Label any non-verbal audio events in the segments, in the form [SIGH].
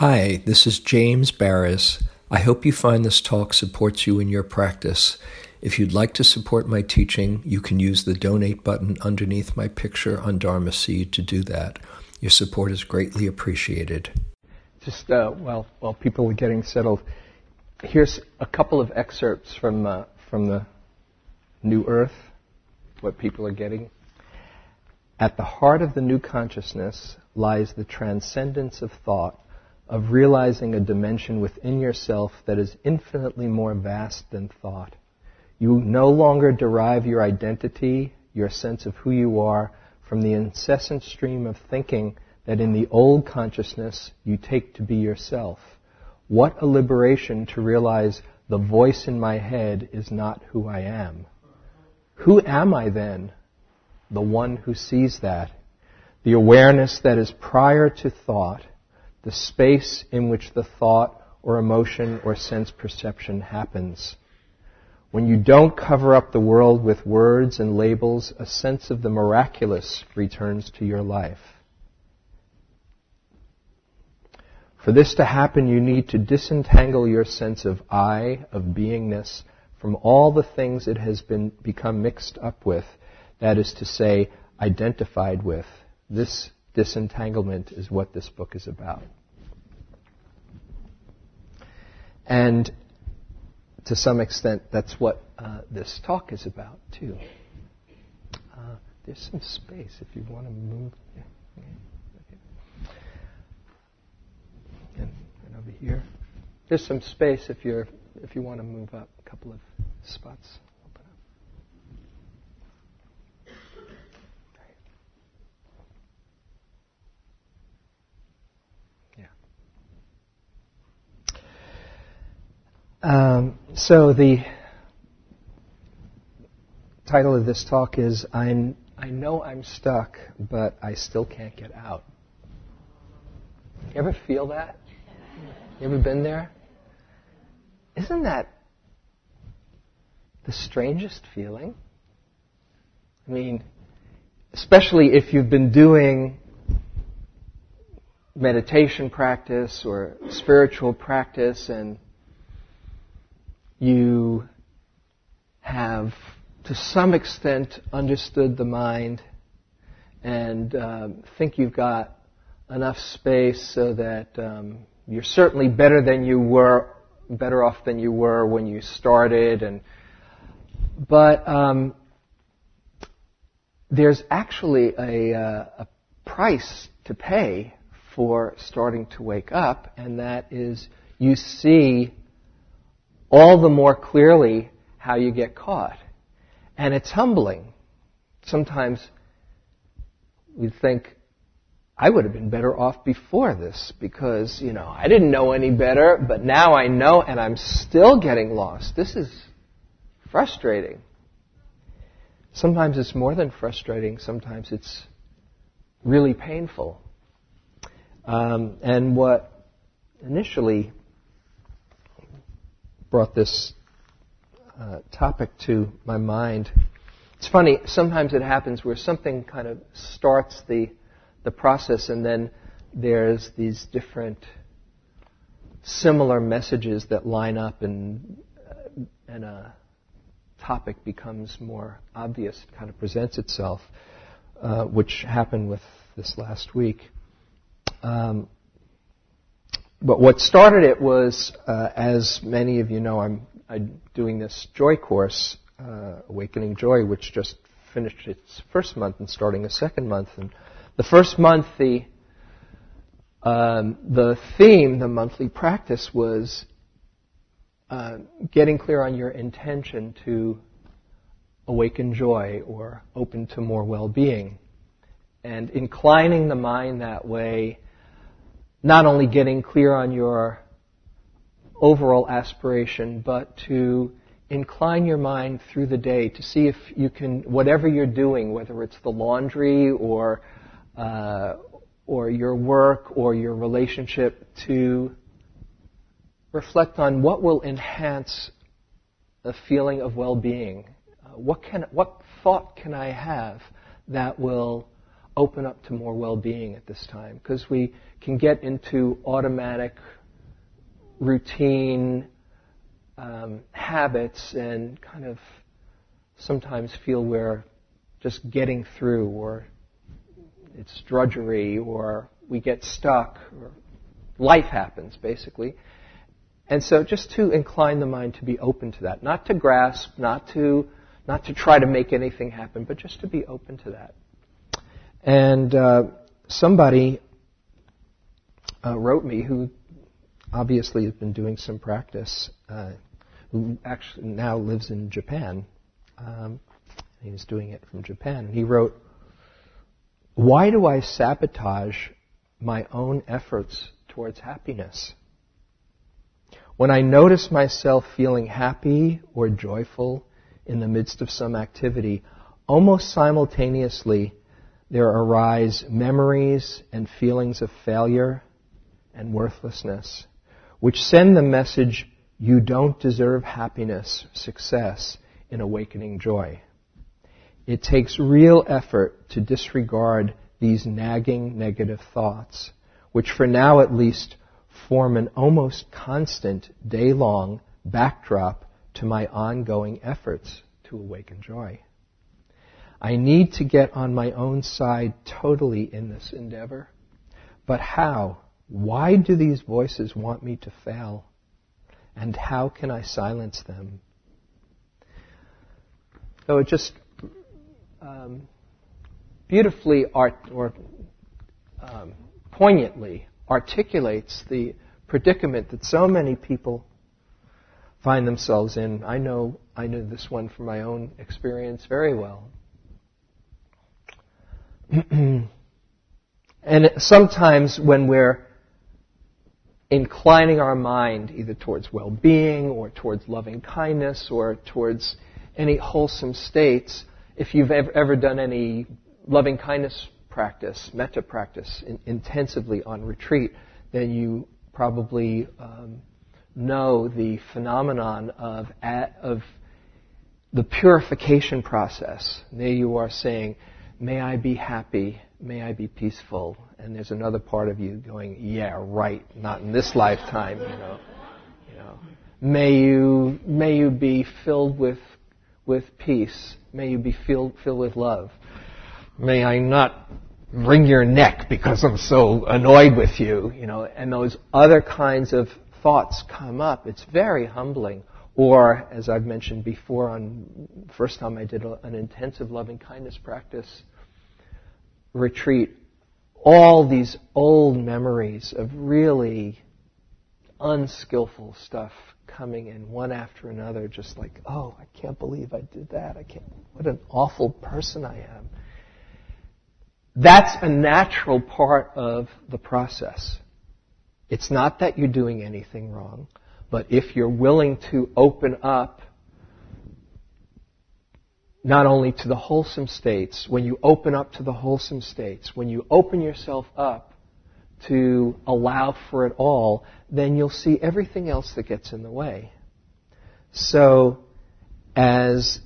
Hi, this is James Baraz. I hope you find this talk supports you in your practice. If you'd like to support my teaching, you can use the donate button underneath my picture on Dharma Seed to do that. Your support is greatly appreciated. Just uh, while while people are getting settled, here's a couple of excerpts from uh, from the New Earth, what people are getting. At the heart of the new consciousness lies the transcendence of thought, of realizing a dimension within yourself that is infinitely more vast than thought. You no longer derive your identity, your sense of who you are, from the incessant stream of thinking that in the old consciousness you take to be yourself. What a liberation to realize the voice in my head is not who I am. Who am I then? the one who sees that, the awareness that is prior to thought, the space in which the thought or emotion or sense perception happens. When you don't cover up the world with words and labels, a sense of the miraculous returns to your life. For this to happen, you need to disentangle your sense of I, of beingness, from all the things it has been become mixed up with that is to say, identified with. This disentanglement is what this book is about. And to some extent, that's what uh, this talk is about, too. Uh, there's some space if you want to move. And, and over here. There's some space if you're if you want to move up a couple of spots. Um, so the title of this talk is I'm, I know I'm stuck, but I still can't get out. You ever feel that? You ever been there? Isn't that the strangest feeling? I mean, especially if you've been doing meditation practice or spiritual practice and you have, to some extent, understood the mind and um, think you've got enough space so that um, you're certainly better than you were, better off than you were when you started. And but um, there's actually a, uh, a price to pay for starting to wake up, and that is you see all the more clearly how you get caught. And it's humbling. Sometimes we think, I would have been better off before this because, you know, I didn't know any better, but now I know and I'm still getting lost. This is frustrating. Sometimes it's more than frustrating, sometimes it's really painful. Um, and what initially brought this uh, topic to my mind. It's funny, sometimes it happens where something kind of starts the, the process and then there's these different similar messages that line up and, uh, and a topic becomes more obvious, it kind of presents itself, uh, which happened with this last week. Um, but what started it was, uh, as many of you know, I'm, I'm doing this joy course, uh, Awakening Joy, which just finished its first month and starting a second month. And the first month, the um, the theme, the monthly practice, was uh, getting clear on your intention to awaken joy or open to more well-being, and inclining the mind that way not only getting clear on your overall aspiration, but to incline your mind through the day to see if you can, whatever you're doing, whether it's the laundry or uh, or your work or your relationship, to reflect on what will enhance a feeling of well-being. Uh, what can, what thought can I have that will open up to more well-being at this time because we can get into automatic routine um, habits and kind of sometimes feel we're just getting through or it's drudgery or we get stuck or life happens basically. And so just to incline the mind to be open to that, not to grasp, not to not to try to make anything happen, but just to be open to that. And uh, somebody uh, wrote me who obviously has been doing some practice, uh, who actually now lives in Japan. Um, he's doing it from Japan. He wrote, Why do I sabotage my own efforts towards happiness? When I notice myself feeling happy or joyful in the midst of some activity, almost simultaneously there arise memories and feelings of failure and worthlessness, which send the message, you don't deserve happiness, success, in awakening joy. It takes real effort to disregard these nagging negative thoughts, which for now at least form an almost constant day long backdrop to my ongoing efforts to awaken joy. I need to get on my own side totally in this endeavor. But how? Why do these voices want me to fail? And how can I silence them? So it just um, beautifully art, or um, poignantly articulates the predicament that so many people find themselves in. I know I know this one from my own experience very well. [CLEARS THROAT] and sometimes when we're inclining our mind either towards well-being or towards loving kindness or towards any wholesome states, if you've ever, ever done any loving kindness practice, metta practice, in, intensively on retreat, then you probably um, know the phenomenon of, of the purification process. There you are saying, May I be happy. May I be peaceful. And there's another part of you going, yeah, right. Not in this lifetime, you know. You know. May you, may you be filled with, with peace. May you be filled, filled with love. May I not wring your neck because I'm so annoyed with you, you know, and those other kinds of thoughts come up. It's very humbling. Or, as I've mentioned before, on first time I did an intensive loving kindness practice, retreat all these old memories of really unskillful stuff coming in one after another, just like, oh, I can't believe I did that. I can't, what an awful person I am. That's a natural part of the process. It's not that you're doing anything wrong, but if you're willing to open up not only to the wholesome states, when you open up to the wholesome states, when you open yourself up to allow for it all, then you'll see everything else that gets in the way. So, as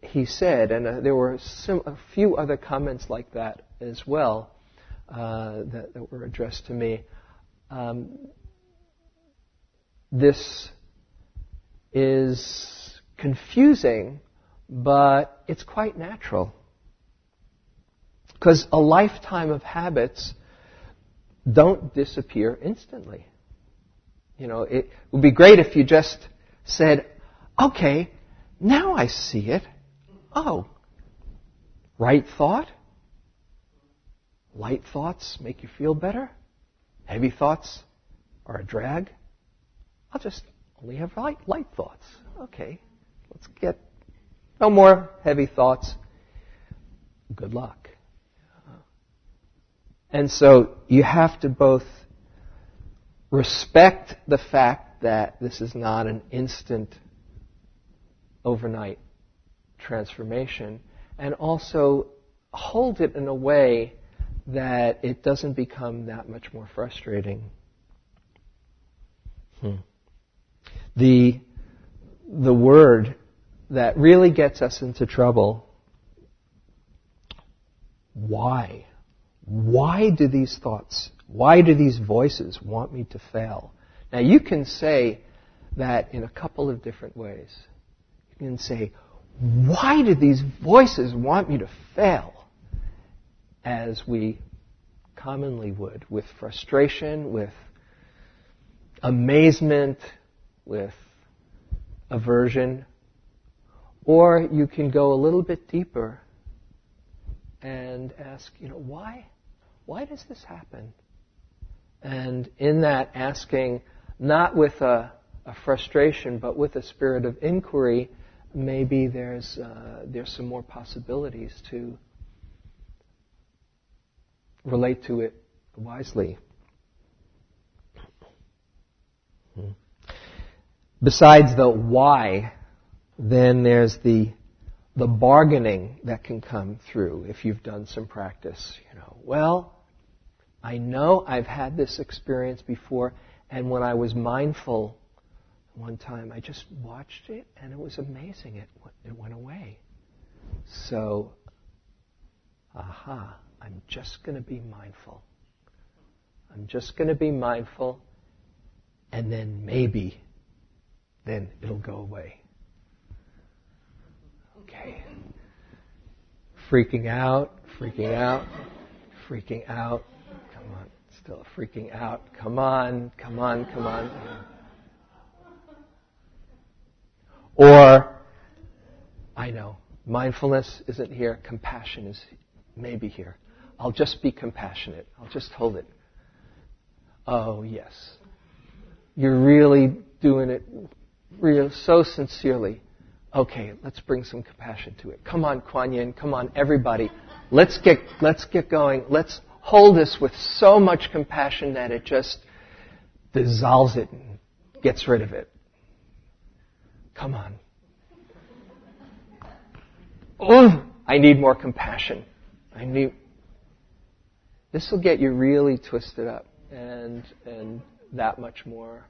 he said, and uh, there were a few other comments like that as well uh, that, that, were addressed to me. Um, this is confusing but it's quite natural. Because a lifetime of habits don't disappear instantly. You know, it would be great if you just said, okay, now I see it. Oh, right thought? Light thoughts make you feel better? Heavy thoughts are a drag? I'll just only have light, light thoughts. Okay, let's get no more heavy thoughts. Good luck. And so you have to both respect the fact that this is not an instant, overnight transformation, and also hold it in a way that it doesn't become that much more frustrating. Hmm. The, the word that really gets us into trouble why? Why do these thoughts, why do these voices want me to fail? Now you can say that in a couple of different ways. You can say, why do these voices want me to fail? As we commonly would, with frustration, with amazement, with aversion. Or you can go a little bit deeper and ask, you know, why? Why does this happen? And in that asking, not with a, a frustration, but with a spirit of inquiry, maybe there's, uh, there's some more possibilities to relate to it wisely. Besides the why, then there's the the bargaining that can come through if you've done some practice. You know, well, I know I've had this experience before, and when I was mindful one time, I just watched it, and it was amazing. It it went away. So, aha, I'm just going to be mindful. I'm just going to be mindful, and then maybe, then it'll go away. Okay. Freaking out, freaking out, freaking out. Come on, still freaking out. Come on, come on, come on. Or, I know, mindfulness isn't here, compassion is maybe here. I'll just be compassionate. I'll just hold it. Oh, yes. You're really doing it real, so sincerely. Okay, let's bring some compassion to it. Come on, Kuan Yin. Come on, everybody. Let's get, let's get going. Let's hold this with so much compassion that it just dissolves it and gets rid of it. Come on. Oh, I need more compassion. I need. This will get you really twisted up and, and that much more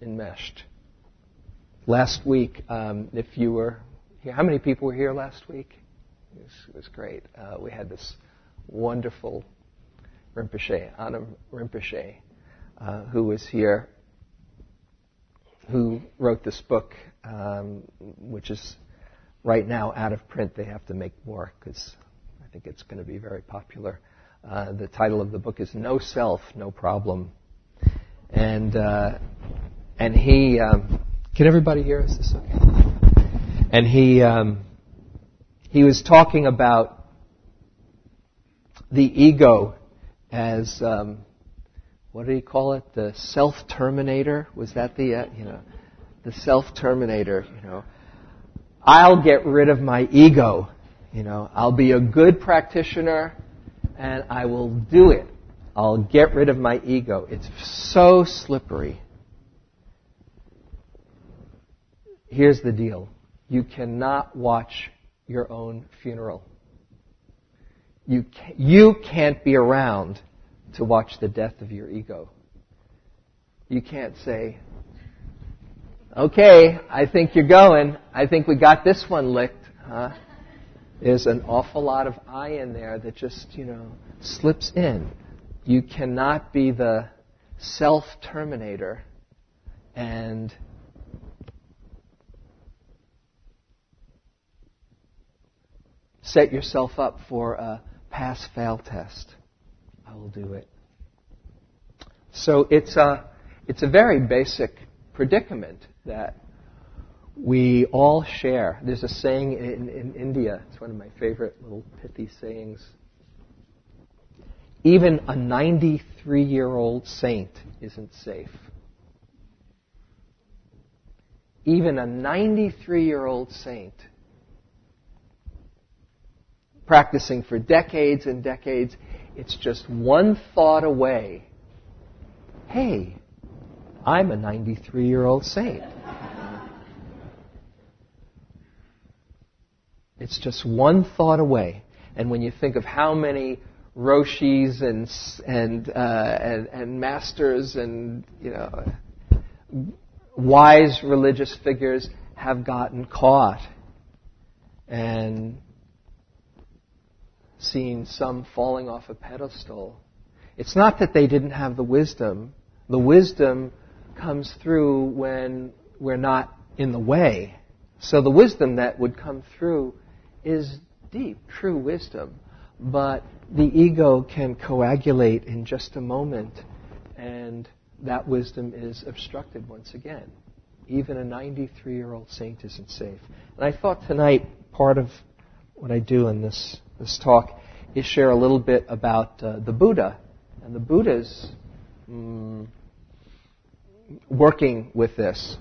enmeshed. Last week, um, if you were here, how many people were here last week? It was, it was great. Uh, we had this wonderful Rinpoche, Anam Rinpoche, uh, who was here, who wrote this book, um, which is right now out of print. They have to make more because I think it's going to be very popular. Uh, the title of the book is No Self, No Problem. And, uh, and he, um, can everybody hear us? This okay? And he, um, he was talking about the ego as, um, what did he call it? The self-terminator? Was that the, uh, you know, the self-terminator, you know. I'll get rid of my ego, you know. I'll be a good practitioner and I will do it. I'll get rid of my ego. It's so slippery. Here's the deal. You cannot watch your own funeral. You, can, you can't be around to watch the death of your ego. You can't say, okay, I think you're going. I think we got this one licked. Huh? There's an awful lot of I in there that just, you know, slips in. You cannot be the self terminator and set yourself up for a pass fail test. I will do it. So it's a, it's a very basic predicament that we all share. There's a saying in, in India, it's one of my favorite little pithy sayings. Even a 93 year old saint isn't safe. Even a 93 year old saint, practicing for decades and decades, it's just one thought away. Hey, I'm a 93 year old saint. It's just one thought away. And when you think of how many roshis and and, uh, and and masters and you know wise religious figures have gotten caught and seen some falling off a pedestal, it's not that they didn't have the wisdom. The wisdom comes through when we're not in the way. So the wisdom that would come through is deep, true wisdom. But the ego can coagulate in just a moment, and that wisdom is obstructed once again. Even a 93 year old saint isn't safe. And I thought tonight part of what I do in this, this talk is share a little bit about uh, the Buddha and the Buddha's mm, working with this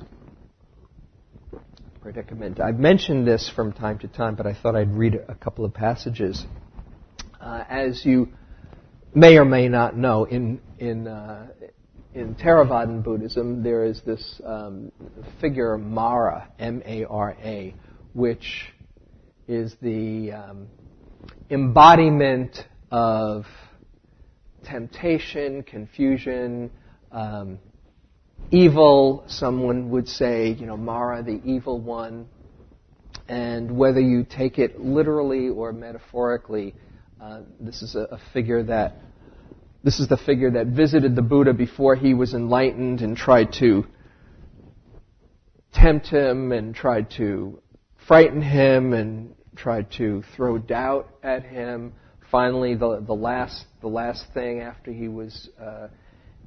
predicament. I've mentioned this from time to time, but I thought I'd read a couple of passages. Uh, as you may or may not know, in in uh, in Theravadan Buddhism, there is this um, figure Mara, M-A-R-A, which is the um, embodiment of temptation, confusion, um, evil, someone would say, you know, Mara, the evil one. And whether you take it literally or metaphorically, uh, this is a, a figure that this is the figure that visited the Buddha before he was enlightened and tried to tempt him and tried to frighten him and tried to throw doubt at him. Finally, the, the last the last thing after he was uh,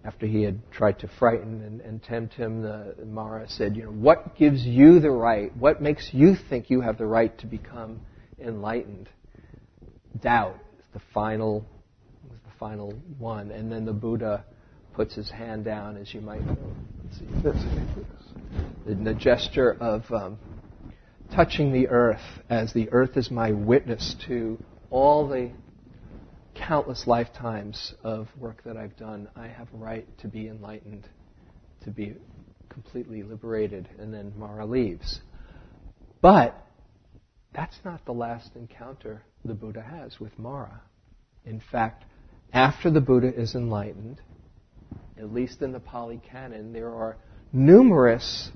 after he had tried to frighten and, and tempt him, the, Mara said, you know, what gives you the right? What makes you think you have the right to become enlightened? Doubt is the final, is the final one. And then the Buddha puts his hand down, as you might know. Let's see this. In the gesture of um, touching the earth, as the earth is my witness to all the countless lifetimes of work that I've done, I have a right to be enlightened, to be completely liberated. And then Mara leaves. But that's not the last encounter the Buddha has with Mara. In fact, after the Buddha is enlightened, at least in the Pali Canon, there are numerous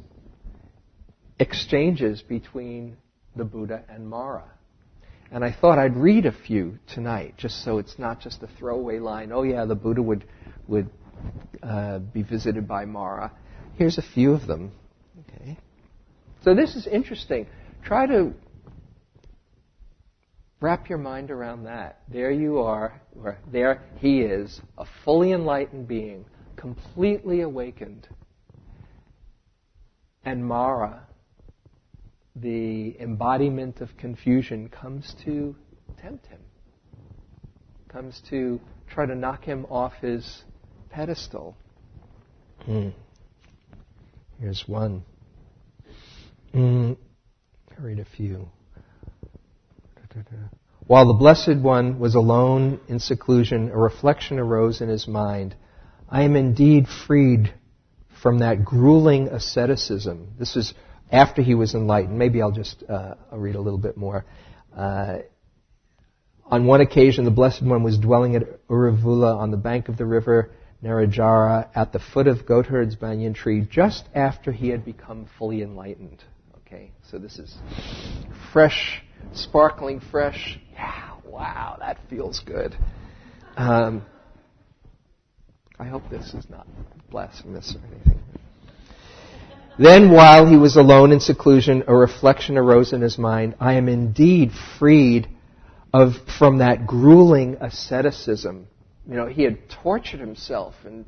exchanges between the Buddha and Mara. And I thought I'd read a few tonight, just so it's not just a throwaway line. Oh yeah, the Buddha would would uh, be visited by Mara. Here's a few of them. Okay. So this is interesting. Try to wrap your mind around that. There you are, or there he is, a fully enlightened being, completely awakened. And Mara the embodiment of confusion comes to tempt him, comes to try to knock him off his pedestal. Mm. Here's one. Mm. I read a few. While the Blessed One was alone in seclusion, a reflection arose in his mind. I am indeed freed from that grueling asceticism. This is after he was enlightened. Maybe I'll just uh, I'll read a little bit more. Uh, on one occasion, the Blessed One was dwelling at Uruvela on the bank of the river Neranjara at the foot of Goatherd's banyan tree just after he had become fully enlightened. Okay, so this is fresh, sparkling fresh. Yeah, wow, that feels good. Um, I hope this is not blasphemous or anything. Then, while he was alone in seclusion, a reflection arose in his mind. I am indeed freed of, from that grueling asceticism. You know, he had tortured himself and,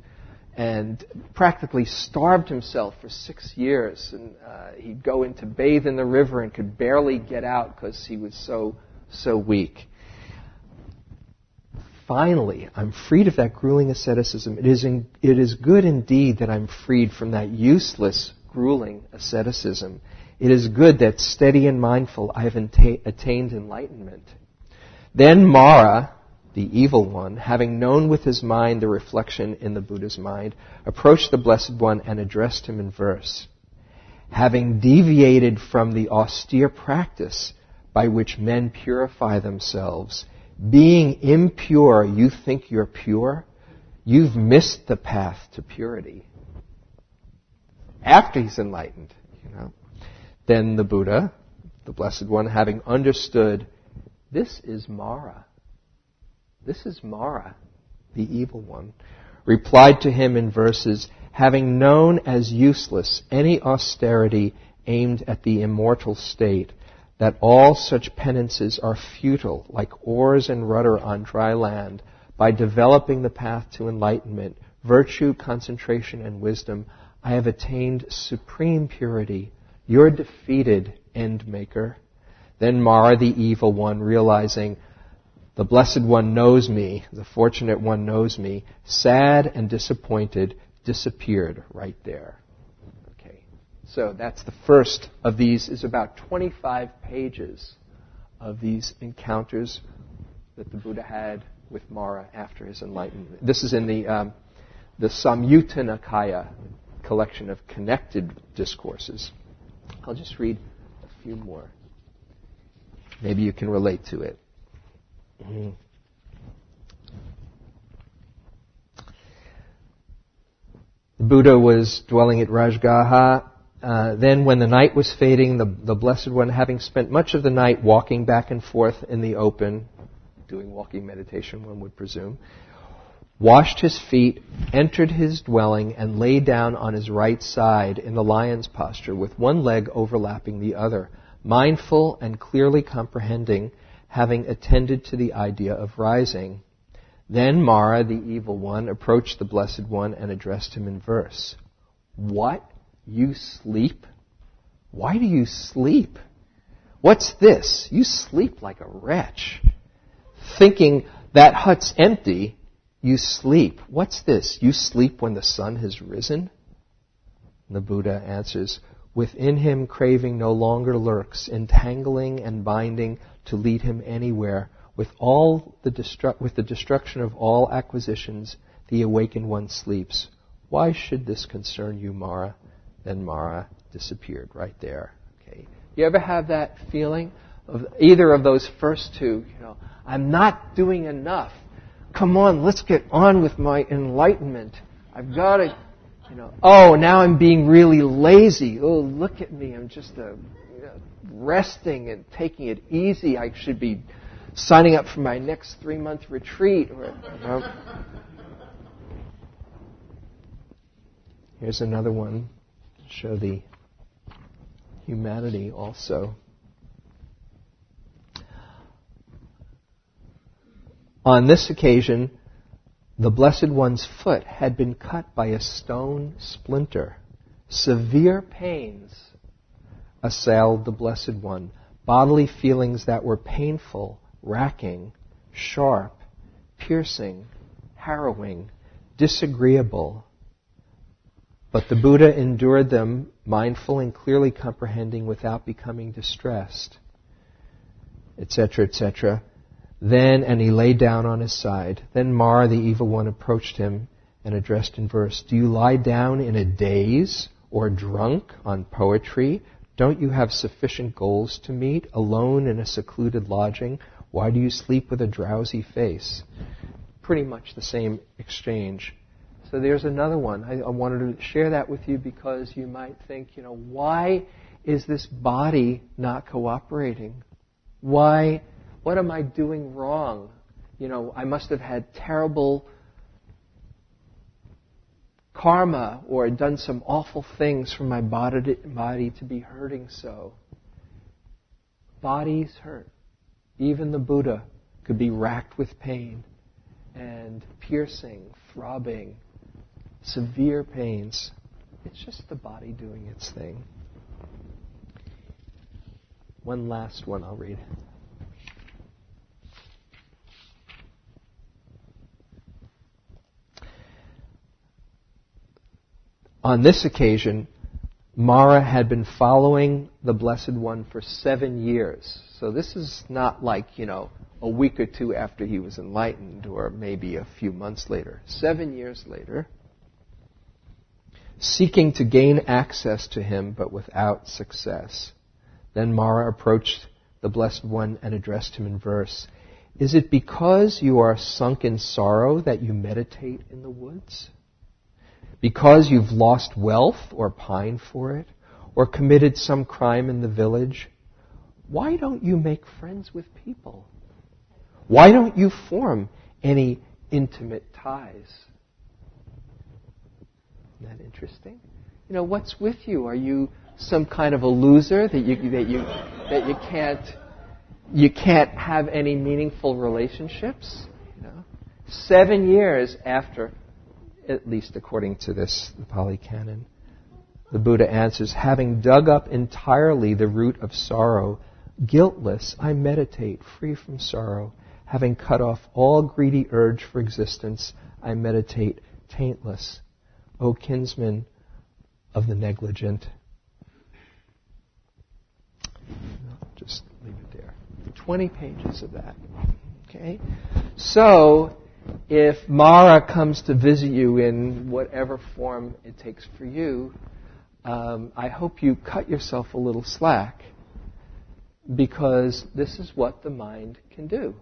and practically starved himself for six years. And uh, he'd go in to bathe in the river and could barely get out because he was so, so weak. Finally, I'm freed of that grueling asceticism. It is, in, it is good indeed that I'm freed from that useless grueling asceticism. It is good that steady and mindful I have attained enlightenment. Then Mara, the evil one, having known with his mind the reflection in the Buddha's mind, approached the Blessed One and addressed him in verse. Having deviated from the austere practice by which men purify themselves, being impure, you think you're pure? You've missed the path to purity after he's enlightened, you know. Then the Buddha, the Blessed One, having understood this is Mara, This is Mara, the evil one, replied to him in verses, having known as useless any austerity aimed at the immortal state, that all such penances are futile, like oars and rudder on dry land, by developing the path to enlightenment, virtue, concentration, and wisdom, I have attained supreme purity. You're defeated, end maker. Then Mara, the evil one, realizing, the blessed one knows me, the fortunate one knows me, sad and disappointed, disappeared right there. Okay. So that's the first of these is about 25 pages of these encounters that the Buddha had with Mara after his enlightenment. This is in the um, the Samyutta Nikaya collection of connected discourses. I'll just read a few more. Maybe you can relate to it. Mm-hmm. Buddha was dwelling at Rajagaha. Uh, then, when the night was fading, the, the Blessed One, having spent much of the night walking back and forth in the open, doing walking meditation, one would presume, washed his feet, entered his dwelling, and lay down on his right side in the lion's posture, with one leg overlapping the other, mindful and clearly comprehending having attended to the idea of rising. Then Mara, the evil one, approached the Blessed One and addressed him in verse. What? You sleep? Why do you sleep? What's this? You sleep like a wretch. Thinking that hut's empty, you sleep. What's this? You sleep when the sun has risen? The Buddha answers, Within him craving no longer lurks, entangling and binding to lead him anywhere. With all the destru- with the destruction of all acquisitions, the awakened one sleeps. Why should this concern you, Mara? Then Mara disappeared right there. Okay. You ever have that feeling of either of those first two? You know, I'm not doing enough. Come on, let's get on with my enlightenment. I've got to, you know. Oh, now I'm being really lazy. Oh, look at me. I'm just a resting and taking it easy. I should be signing up for my next three month retreat. Or, you know. Here's another one show the humanity also. On this occasion, the Blessed One's foot had been cut by a stone splinter. Severe pains assailed the Blessed One, bodily feelings that were painful, racking, sharp, piercing, harrowing, disagreeable. But the Buddha endured them, mindful and clearly comprehending without becoming distressed, etc., etc. Then, and he lay down on his side. Then Mara, the evil one, approached him and addressed in verse, Do you lie down in a daze or drunk on poetry don't you have sufficient goals to meet, alone in a secluded lodging? Why do you sleep with a drowsy face? Pretty much the same exchange. So there's another one. I, I wanted to share that with you because you might think, you know, why is this body not cooperating? Why, what am I doing wrong? You know, I must have had terrible karma or done some awful things for my body, to be hurting so. Bodies hurt. Even the Buddha could be racked with pain and piercing, throbbing, severe pains. It's just the body doing its thing. One last one I'll read. On this occasion, Mara had been following the Blessed One for seven years. So this is not like, you know, a week or two after he was enlightened, or maybe a few months later. Seven years later, seeking to gain access to him, but without success. Then Mara approached the Blessed One and addressed him in verse Is it because you are sunk in sorrow that you meditate in the woods? Because you've lost wealth or pined for it, or committed some crime in the village, why don't you make friends with people? Why don't you form any intimate ties. Isn't that interesting? You know, what's with you? Are you some kind of a loser that you that you that you can't you can't have any meaningful relationships? You know, seven years after, at least according to this the Pali Canon, the Buddha answers, having dug up entirely the root of sorrow, guiltless, I meditate, free from sorrow. Having cut off all greedy urge for existence, I meditate, taintless. O kinsman of the negligent. Just leave it there. 20 pages of that. Okay? So, if Mara comes to visit you in whatever form it takes for you, um, I hope you cut yourself a little slack because this is what the mind can do.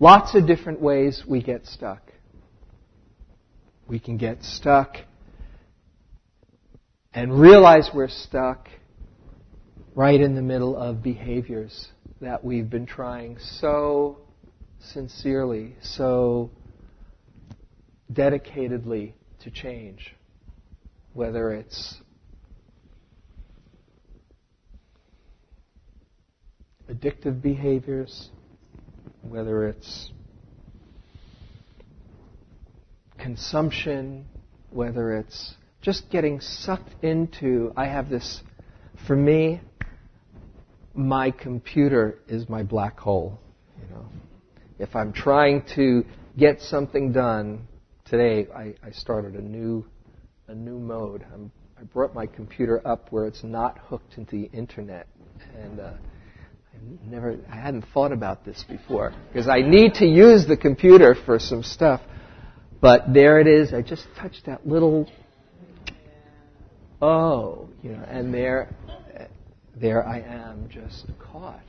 Lots of different ways we get stuck. We can get stuck and realize we're stuck right in the middle of behaviors that we've been trying so sincerely, so dedicatedly to change. Whether it's addictive behaviors, whether it's consumption, whether it's just getting sucked into, I have this, for me, my computer is my black hole. You know, if I'm trying to get something done today, I, I started a new, a new mode. I'm, i brought my computer up where it's not hooked into the internet, and uh, I never, I hadn't thought about this before because I need to use the computer for some stuff. But there it is. I just touched that little oh, you know, and there, there I am, just caught.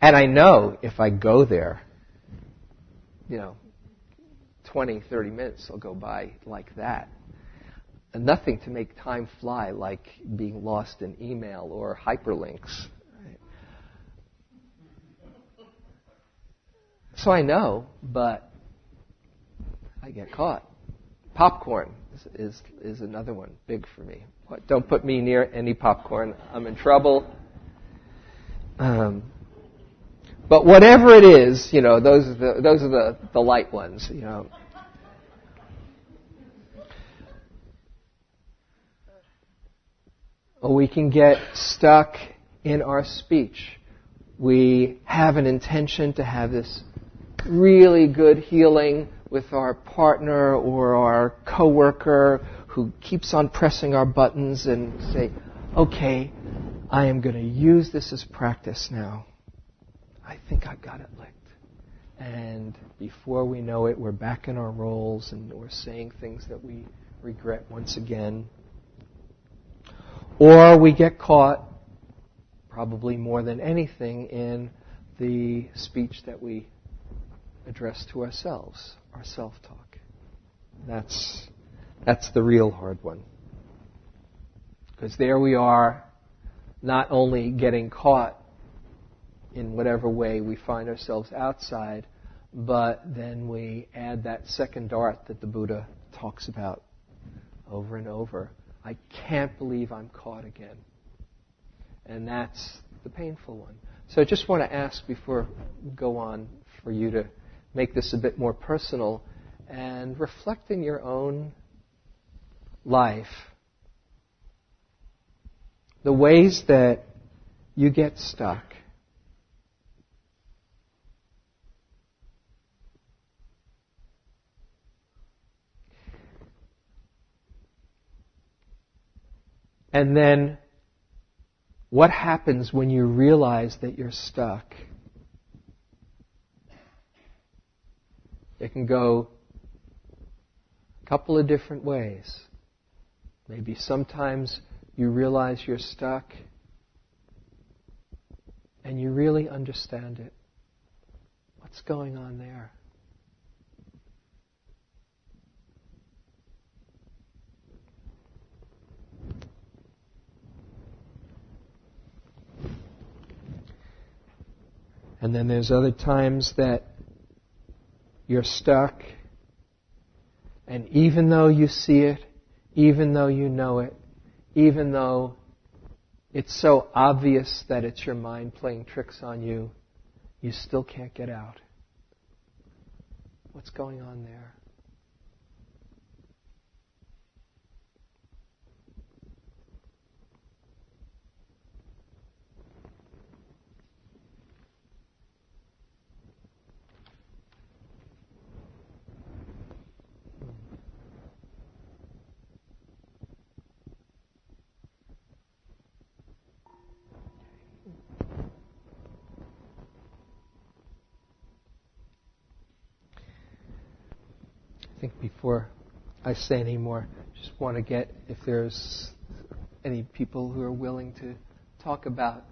And I know if I go there, you know, 20, 30 minutes will go by like that. And nothing to make time fly like being lost in email or hyperlinks. So I know, but I get caught. Popcorn is, is, is another one, big for me. Don't put me near any popcorn. I'm in trouble. Um, but whatever it is, you know, those are the, those are the, the light ones, you know. We can get stuck in our speech. We have an intention to have this really good healing with our partner or our coworker who keeps on pressing our buttons and say, okay, I am going to use this as practice now. I think I've got it licked. And before we know it, we're back in our roles and we're saying things that we regret once again. Or we get caught, probably more than anything, in the speech that we address to ourselves our self talk. That's, that's the real hard one. Because there we are, not only getting caught in whatever way we find ourselves outside, but then we add that second dart that the Buddha talks about over and over. I can't believe I'm caught again. And that's the painful one. So I just want to ask before we go on for you to make this a bit more personal and reflect in your own life the ways that you get stuck. And then what happens when you realize that you're stuck? It can go a couple of different ways. Maybe sometimes you realize you're stuck and you really understand it. What's going on there? And then there's other times that you're stuck, and even though you see it, even though you know it, even though it's so obvious that it's your mind playing tricks on you, you still can't get out. What's going on there? Think before I say any more, just want to get if there's any people who are willing to talk about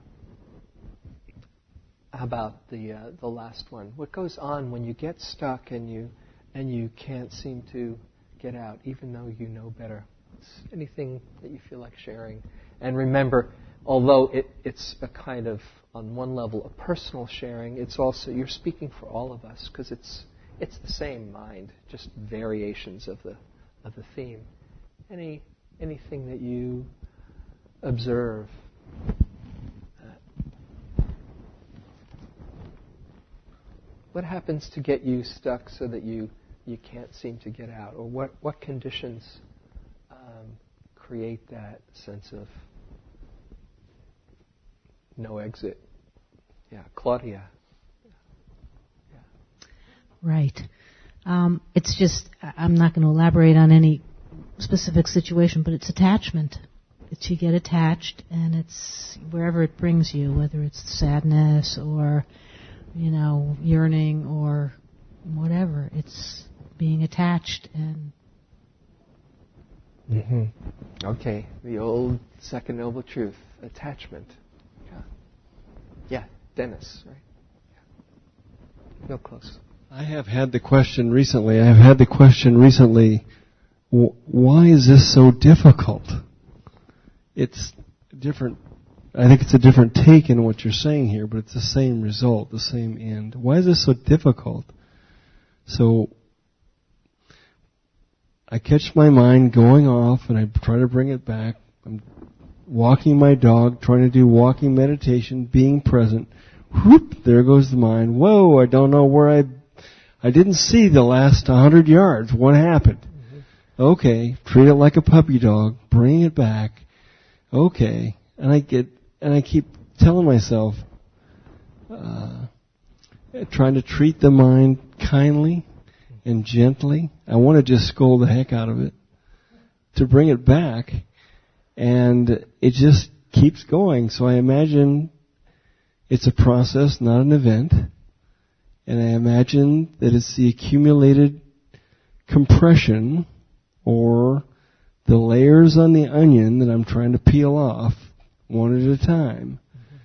about the uh, the last one. What goes on when you get stuck and you and you can't seem to get out, even though you know better? anything that you feel like sharing. And remember, although it, it's a kind of on one level a personal sharing, it's also you're speaking for all of us because it's it's the same mind, just variations of the of the theme. Any anything that you observe. Uh, what happens to get you stuck so that you you can't seem to get out, or what what conditions um, create that sense of no exit? Yeah, Claudia. Right. Um, it's just, I'm not going to elaborate on any specific situation, but it's attachment. It's you get attached, and it's wherever it brings you, whether it's sadness or, you know, yearning or whatever. It's being attached and. Mm-hmm. Okay, the old second noble truth, attachment. Yeah, yeah Dennis, right? Yeah. Real close. I have had the question recently. I have had the question recently. Why is this so difficult? It's different. I think it's a different take in what you're saying here, but it's the same result, the same end. Why is this so difficult? So, I catch my mind going off and I try to bring it back. I'm walking my dog, trying to do walking meditation, being present. Whoop, there goes the mind. Whoa, I don't know where I I didn't see the last 100 yards. What happened? Mm-hmm. Okay, treat it like a puppy dog. Bring it back. Okay, and I get and I keep telling myself, uh, trying to treat the mind kindly and gently. I want to just scold the heck out of it to bring it back, and it just keeps going. So I imagine it's a process, not an event. And I imagine that it's the accumulated compression or the layers on the onion that I'm trying to peel off one at a time mm-hmm.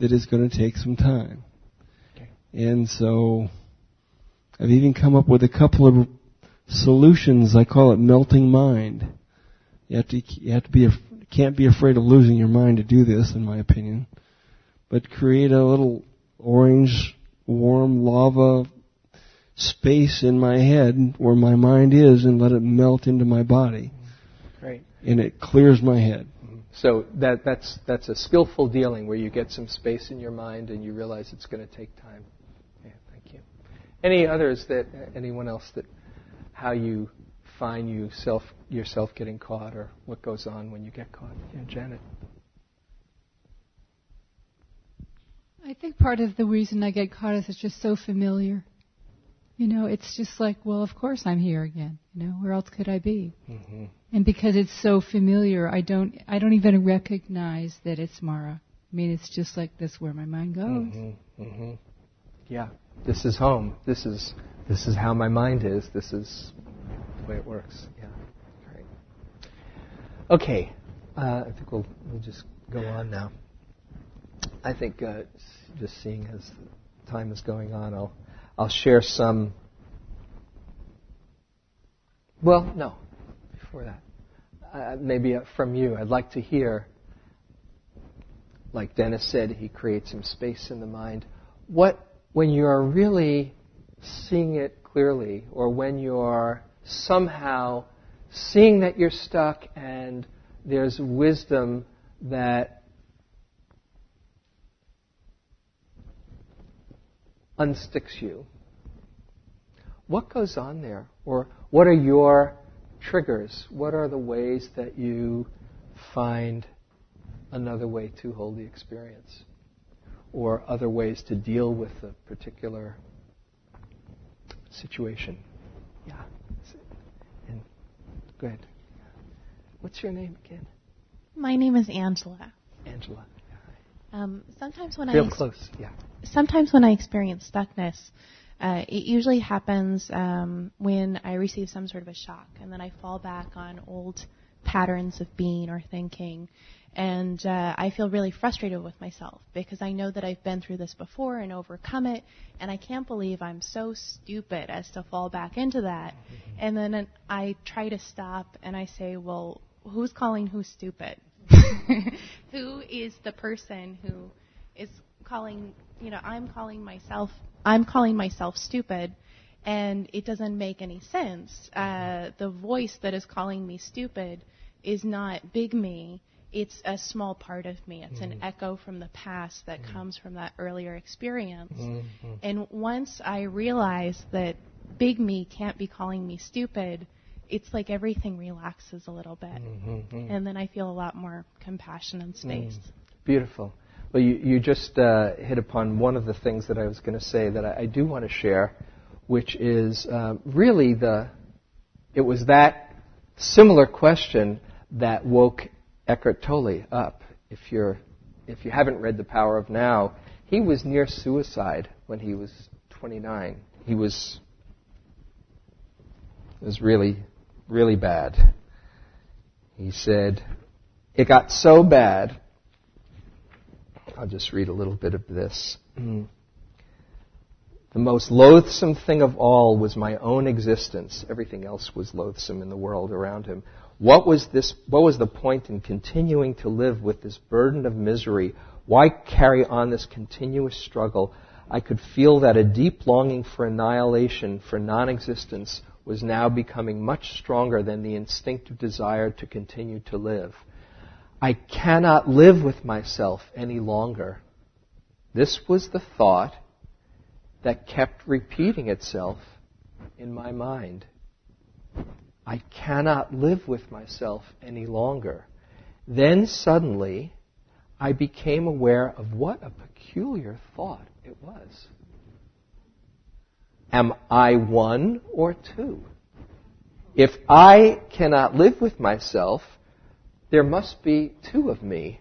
that is going to take some time. Okay. And so I've even come up with a couple of solutions. I call it melting mind. You have to, you have to be, can't be afraid of losing your mind to do this, in my opinion. But create a little orange warm lava space in my head where my mind is and let it melt into my body. And it clears my head. So that, that's, that's a skillful dealing where you get some space in your mind and you realize it's going to take time. Yeah, thank you. Any others that, anyone else that, how you find you self, yourself getting caught or what goes on when you get caught? Yeah, Janet. I think part of the reason I get caught is it's just so familiar. You know, it's just like, well, of course I'm here again. You know, where else could I be? Mm-hmm. And because it's so familiar, I don't, I don't even recognize that it's Mara. I mean, it's just like this where my mind goes. Mm-hmm. Mm-hmm. Yeah, this is home. This is, this is how my mind is. This is the way it works. Yeah, great. Okay, uh, I think we'll, we'll just go on now. I think uh, just seeing as time is going on, I'll I'll share some. Well, no, before that, uh, maybe uh, from you. I'd like to hear, like Dennis said, he creates some space in the mind. What when you're really seeing it clearly, or when you're somehow seeing that you're stuck and there's wisdom that unsticks you. What goes on there? Or what are your triggers? What are the ways that you find another way to hold the experience? Or other ways to deal with the particular situation? Yeah. And go ahead. What's your name again? My name is Angela. Angela. Um, sometimes when Real I ex- close. Yeah. sometimes when I experience stuckness, uh, it usually happens um, when I receive some sort of a shock, and then I fall back on old patterns of being or thinking, and uh, I feel really frustrated with myself because I know that I've been through this before and overcome it, and I can't believe I'm so stupid as to fall back into that. And then I try to stop, and I say, well, who's calling who stupid? [LAUGHS] who is the person who is calling you know i'm calling myself i'm calling myself stupid and it doesn't make any sense. Uh, the voice that is calling me stupid is not big me. It's a small part of me. It's an mm. echo from the past that mm. comes from that earlier experience. Mm-hmm. And once i realize that big me can't be calling me stupid it's like everything relaxes a little bit and then i feel a lot more compassion and space Beautiful. Well, you, you just uh, hit upon one of the things that I was going to say that I, I do want to share, which is uh, really the. It was that similar question that woke Eckhart Tolle up. If you're, if you haven't read The Power of Now, he was near suicide when he was 29. He was. Was really, really bad. He said, "It got so bad." I'll just read a little bit of this. Mm. The most loathsome thing of all was my own existence. Everything else was loathsome in the world around him. What was this what was the point in continuing to live with this burden of misery? Why carry on this continuous struggle? I could feel that a deep longing for annihilation, for non-existence was now becoming much stronger than the instinctive desire to continue to live. I cannot live with myself any longer. This was the thought that kept repeating itself in my mind. I cannot live with myself any longer. Then suddenly, I became aware of what a peculiar thought it was. Am I one or two? If I cannot live with myself, there must be two of me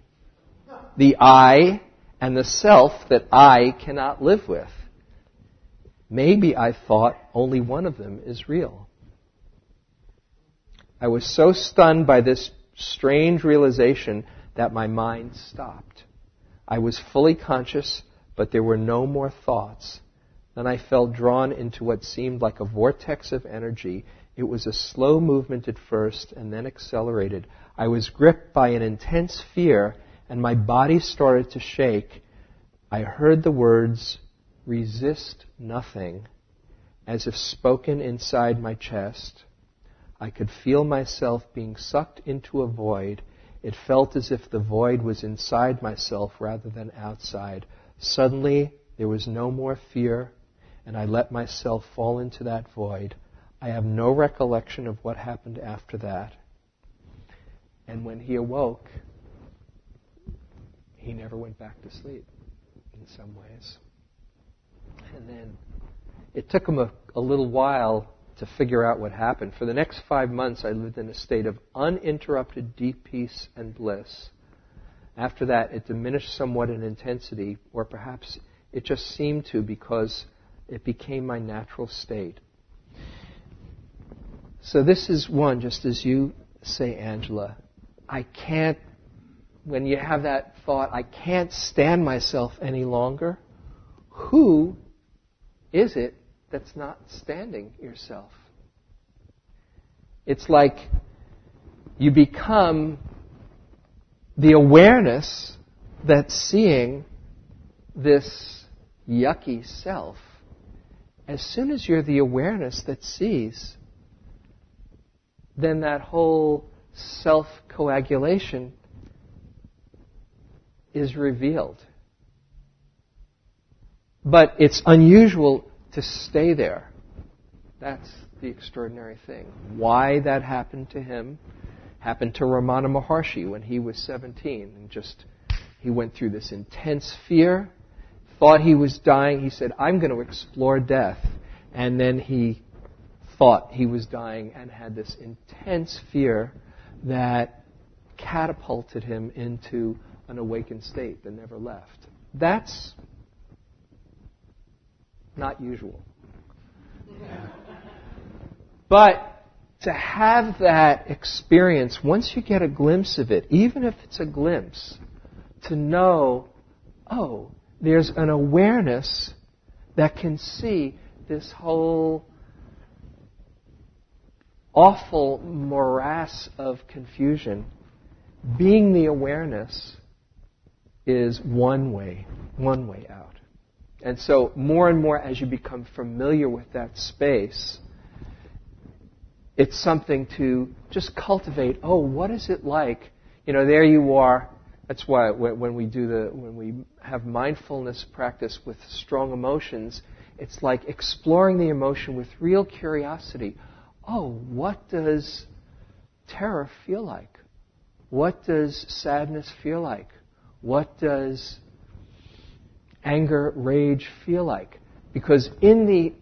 the I and the self that I cannot live with. Maybe I thought only one of them is real. I was so stunned by this strange realization that my mind stopped. I was fully conscious, but there were no more thoughts. Then I felt drawn into what seemed like a vortex of energy. It was a slow movement at first and then accelerated. I was gripped by an intense fear and my body started to shake. I heard the words, resist nothing, as if spoken inside my chest. I could feel myself being sucked into a void. It felt as if the void was inside myself rather than outside. Suddenly, there was no more fear, and I let myself fall into that void. I have no recollection of what happened after that. And when he awoke, he never went back to sleep in some ways. And then it took him a, a, little while to figure out what happened. For the next five months, I lived in a state of uninterrupted deep peace and bliss. After that, it diminished somewhat in intensity, or perhaps it just seemed to because it became my natural state. So, this is one, just as you say, Angela, I can't, when you have that thought, I can't stand myself any longer, who is it that's not standing yourself? It's like you become the awareness that's seeing this yucky self, as soon as you're the awareness that sees, then that whole self coagulation is revealed. But it's unusual to stay there. That's the extraordinary thing. Why that happened to him happened to Ramana Maharshi when he was 17 and just he went through this intense fear, thought he was dying. He said, "I'm going to explore death." And then he thought he was dying and had this intense fear that catapulted him into an awakened state that never left. That's not usual. But to have that experience, once you get a glimpse of it, even if it's a glimpse, to know, oh, there's an awareness that can see this whole awful morass of confusion. Being the awareness is one way, one way out. And so, more and more as you become familiar with that space, it's something to just cultivate. Oh, what is it like? You know, there you are. That's why when we do the when we have mindfulness practice with strong emotions, it's like exploring the emotion with real curiosity. Oh, what does terror feel like? What does sadness feel like? What does anger, rage feel like? Because in the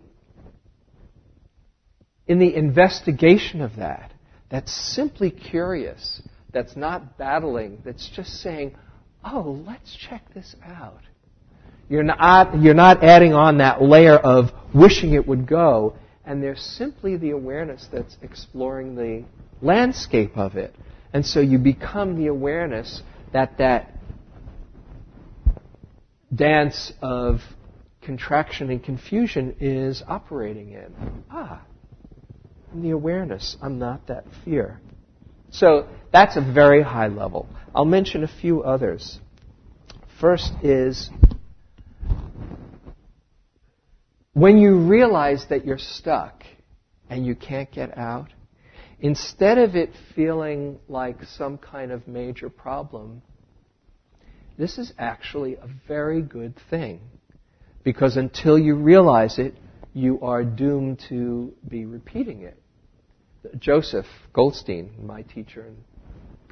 in the investigation of that, that's simply curious, that's not battling, that's just saying, oh, let's check this out. You're not, you're not adding on that layer of wishing it would go, and there's simply the awareness that's exploring the landscape of it. And so you become the awareness that that dance of contraction and confusion is operating in. Ah, the awareness. I'm not that fear. So that's a very high level. I'll mention a few others. First is when you realize that you're stuck and you can't get out, instead of it feeling like some kind of major problem, this is actually a very good thing. Because until you realize it, you are doomed to be repeating it. Joseph Goldstein, my teacher and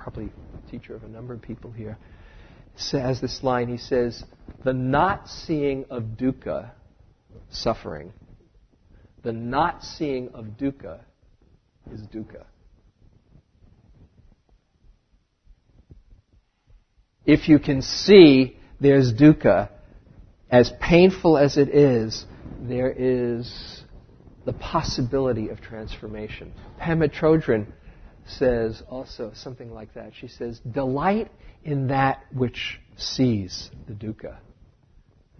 probably teacher of a number of people here, has this line. He says, The not seeing of dukkha, suffering, the not seeing of dukkha is dukkha. If you can see there's dukkha, as painful as it is, there is the possibility of transformation. Pema Chodron says also something like that. She says, delight in that which sees the dukkha.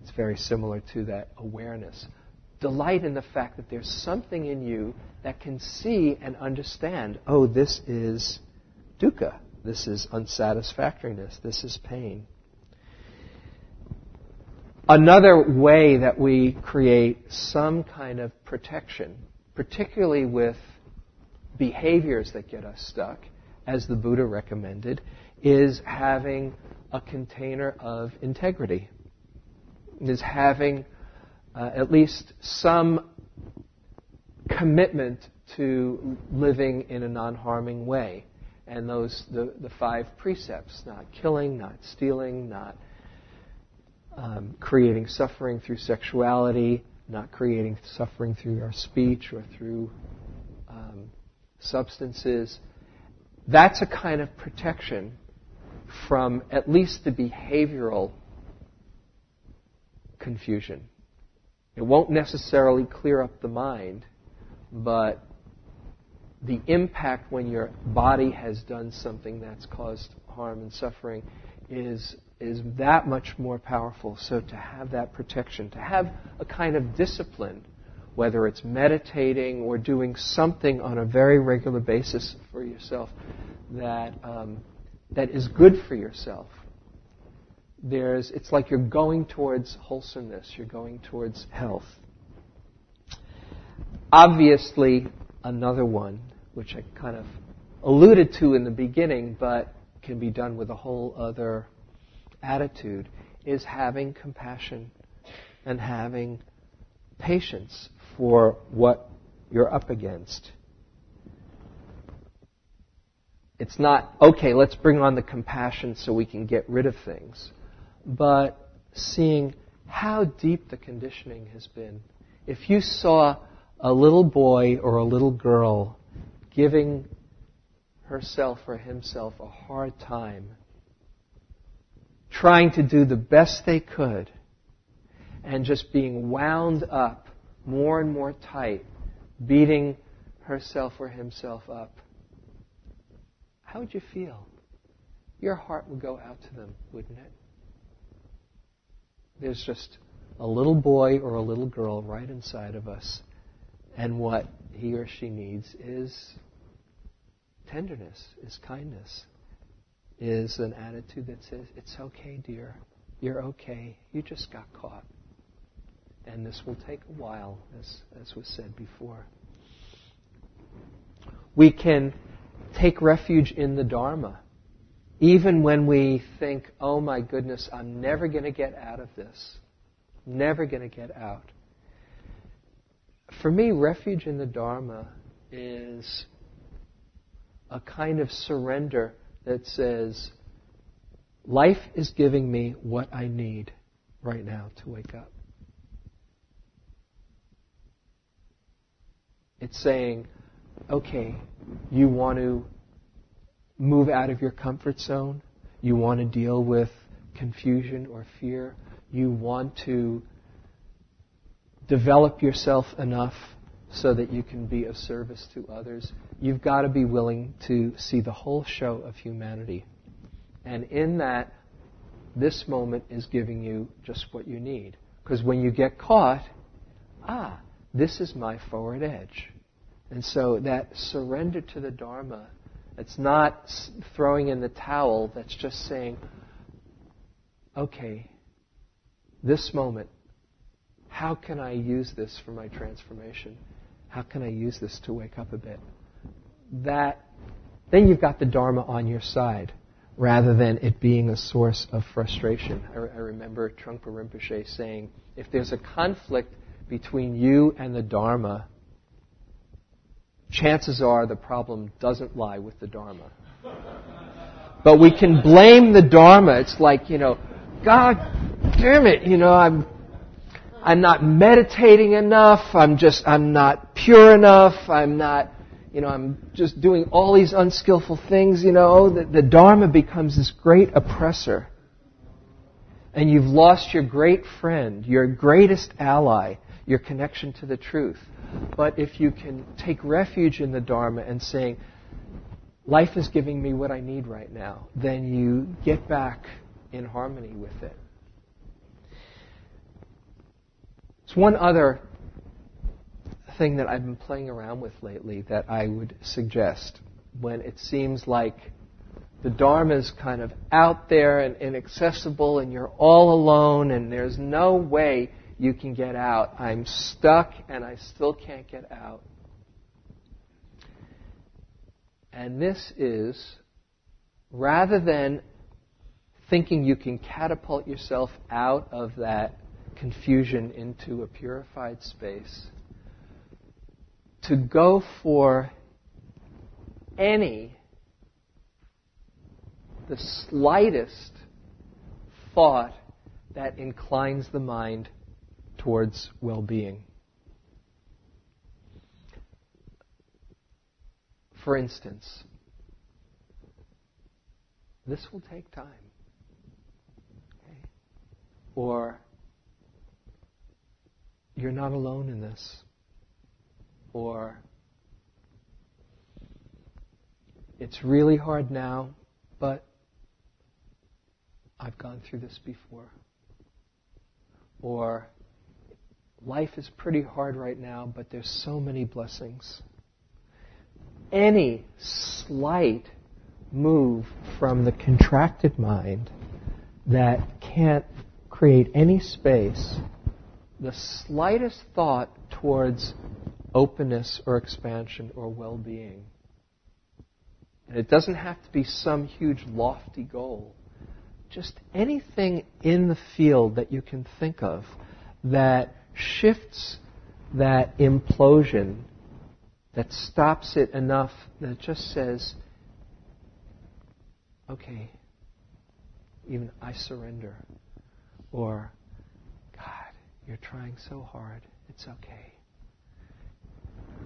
It's very similar to that awareness. Delight in the fact that there's something in you that can see and understand, oh, this is dukkha. This is unsatisfactoriness. This is pain. Another way that we create some kind of protection, particularly with behaviors that get us stuck, as the Buddha recommended, is having a container of integrity. Is having uh, at least some commitment to living in a non-harming way. And those, the, the five precepts, not killing, not stealing, not um, creating suffering through sexuality, not creating suffering through our speech or through substances. That's a kind of protection from at least the behavioral confusion. It won't necessarily clear up the mind, but the impact when your body has done something that's caused harm and suffering is is that much more powerful. So to have that protection, to have a kind of discipline, whether it's meditating or doing something on a very regular basis for yourself that um, that is good for yourself, there's, it's like you're going towards wholesomeness, you're going towards health. Obviously, another one, which I kind of alluded to in the beginning, but can be done with a whole other attitude, is having compassion and having patience for what you're up against. It's not, okay, let's bring on the compassion so we can get rid of things, but seeing how deep the conditioning has been. If you saw a little boy or a little girl giving herself or himself a hard time, trying to do the best they could, and just being wound up more and more tight, beating herself or himself up, how would you feel? Your heart would go out to them, wouldn't it? There's just a little boy or a little girl right inside of us, and what he or she needs is tenderness, is kindness, is an attitude that says, It's okay, dear. You're okay. You just got caught. And this will take a while, as, as was said before. We can take refuge in the Dharma. Even when we think, oh my goodness, I'm never going to get out of this. Never going to get out. For me, refuge in the Dharma is a kind of surrender that says, life is giving me what I need right now to wake up. It's saying, okay, you want to move out of your comfort zone, you want to deal with confusion or fear, you want to develop yourself enough so that you can be of service to others, you've got to be willing to see the whole show of humanity. And in that, this moment is giving you just what you need. Because when you get caught, ah, this is my forward edge. And so that surrender to the Dharma, it's not throwing in the towel, that's just saying, okay, this moment, how can I use this for my transformation? How can I use this to wake up a bit? That, then you've got the Dharma on your side rather than it being a source of frustration. I, I remember Trungpa Rinpoche saying, if there's a conflict between you and the Dharma, chances are the problem doesn't lie with the Dharma. But we can blame the Dharma. It's like, you know, God damn it, you know, I'm, I'm not meditating enough. I'm just, I'm not pure enough. I'm not, you know, I'm just doing all these unskillful things, you know. The, the Dharma becomes this great oppressor. And you've lost your great friend, your greatest ally, your connection to the truth. But if you can take refuge in the Dharma and saying, life is giving me what I need right now, then you get back in harmony with it. It's one other thing that I've been playing around with lately that I would suggest when it seems like the Dharma is kind of out there and inaccessible and you're all alone and there's no way you can get out. I'm stuck and I still can't get out. And this is, rather than thinking you can catapult yourself out of that confusion into a purified space, to go for any, the slightest thought that inclines the mind towards well being. For instance, this will take time. Okay? Or, you're not alone in this. Or, it's really hard now, but I've gone through this before. Or, life is pretty hard right now, but there's so many blessings. Any slight move from the contracted mind that can't create any space, the slightest thought towards openness or expansion or well being. And it doesn't have to be some huge lofty goal. Just anything in the field that you can think of that shifts that implosion, that stops it enough that just says, okay, even I surrender. Or, God, you're trying so hard. It's okay.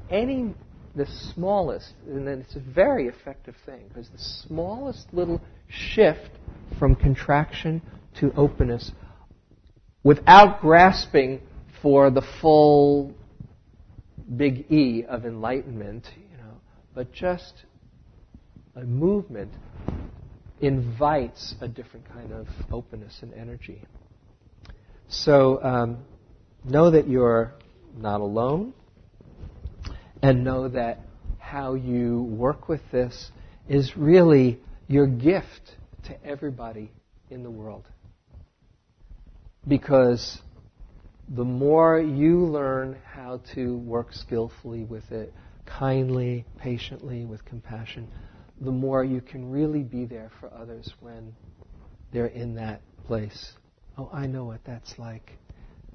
Any, the smallest, and then it's a very effective thing, because the smallest little shift from contraction to openness without grasping for the full big E of enlightenment, you know, but just a movement invites a different kind of openness and energy. So um, know that you're not alone, and know that how you work with this is really your gift to everybody in the world. Because the more you learn how to work skillfully with it, kindly, patiently, with compassion, the more you can really be there for others when they're in that place. Oh, I know what that's like.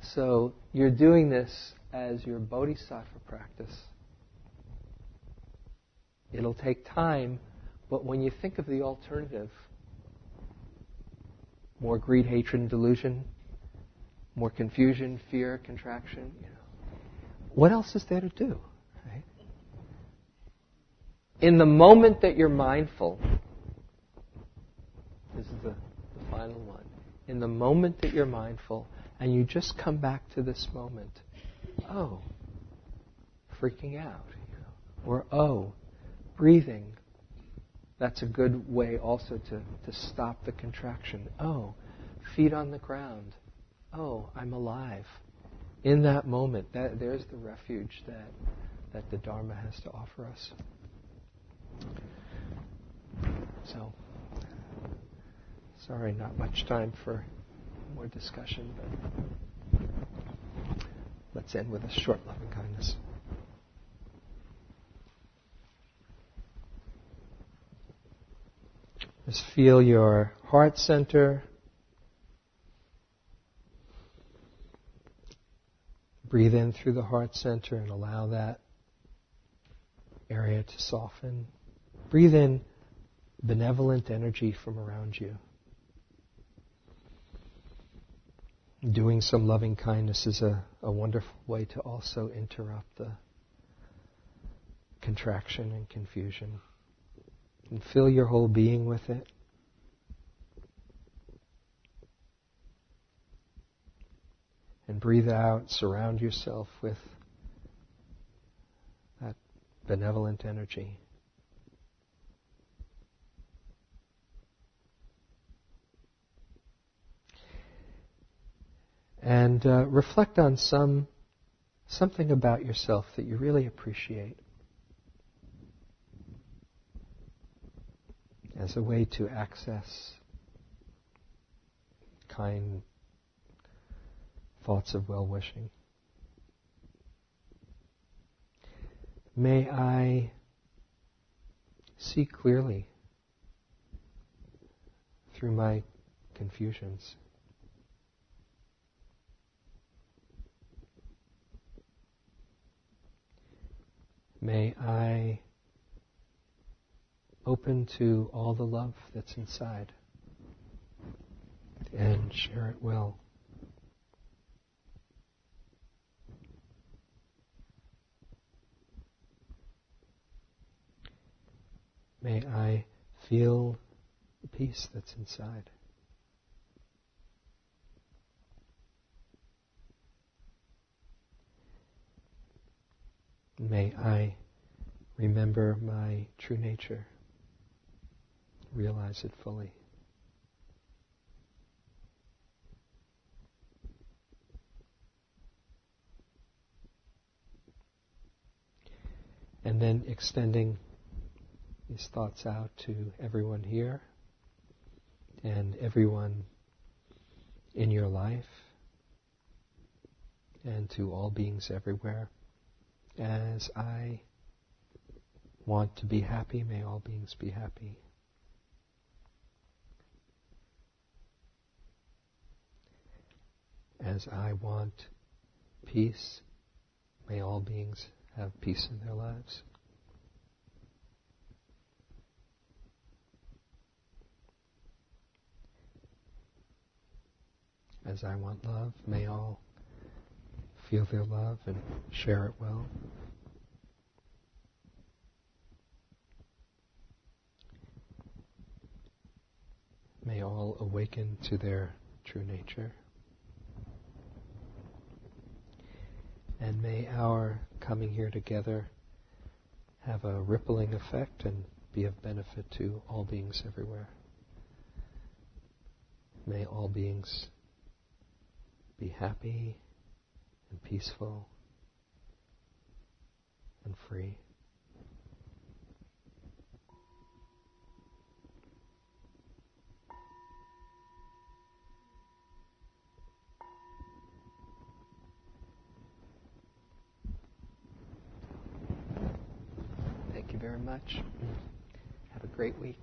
So you're doing this as your bodhisattva practice. It'll take time, but when you think of the alternative, more greed, hatred, and delusion, more confusion, fear, contraction, you know, what else is there to do? in the moment that you're mindful, this is the, the, final one. In the moment that you're mindful, and you just come back to this moment, oh, freaking out, you know, or oh, breathing. That's a good way also to, to stop the contraction. Oh, feet on the ground. Oh, I'm alive. In that moment, that, there's the refuge that, that the Dharma has to offer us. So, sorry, not much time for more discussion, but let's end with a short loving kindness. Just feel your heart center. Breathe in through the heart center and allow that area to soften. Breathe in benevolent energy from around you. Doing some loving kindness is a, a wonderful way to also interrupt the contraction and confusion. And fill your whole being with it. And breathe out, surround yourself with that benevolent energy. and uh, reflect on some something about yourself that you really appreciate as a way to access kind thoughts of well wishing. May I see clearly through my confusions. May I open to all the love that's inside and share it well. May I feel the peace that's inside. May I remember my true nature, realize it fully. And then extending these thoughts out to everyone here and everyone in your life and to all beings everywhere. As I want to be happy, may all beings be happy. As I want peace, may all beings have peace in their lives. As I want love, may all feel their love and share it well. May all awaken to their true nature. And may our coming here together have a rippling effect and be of benefit to all beings everywhere. May all beings be happy and peaceful and free. Thank you very much. Mm. Have a great week.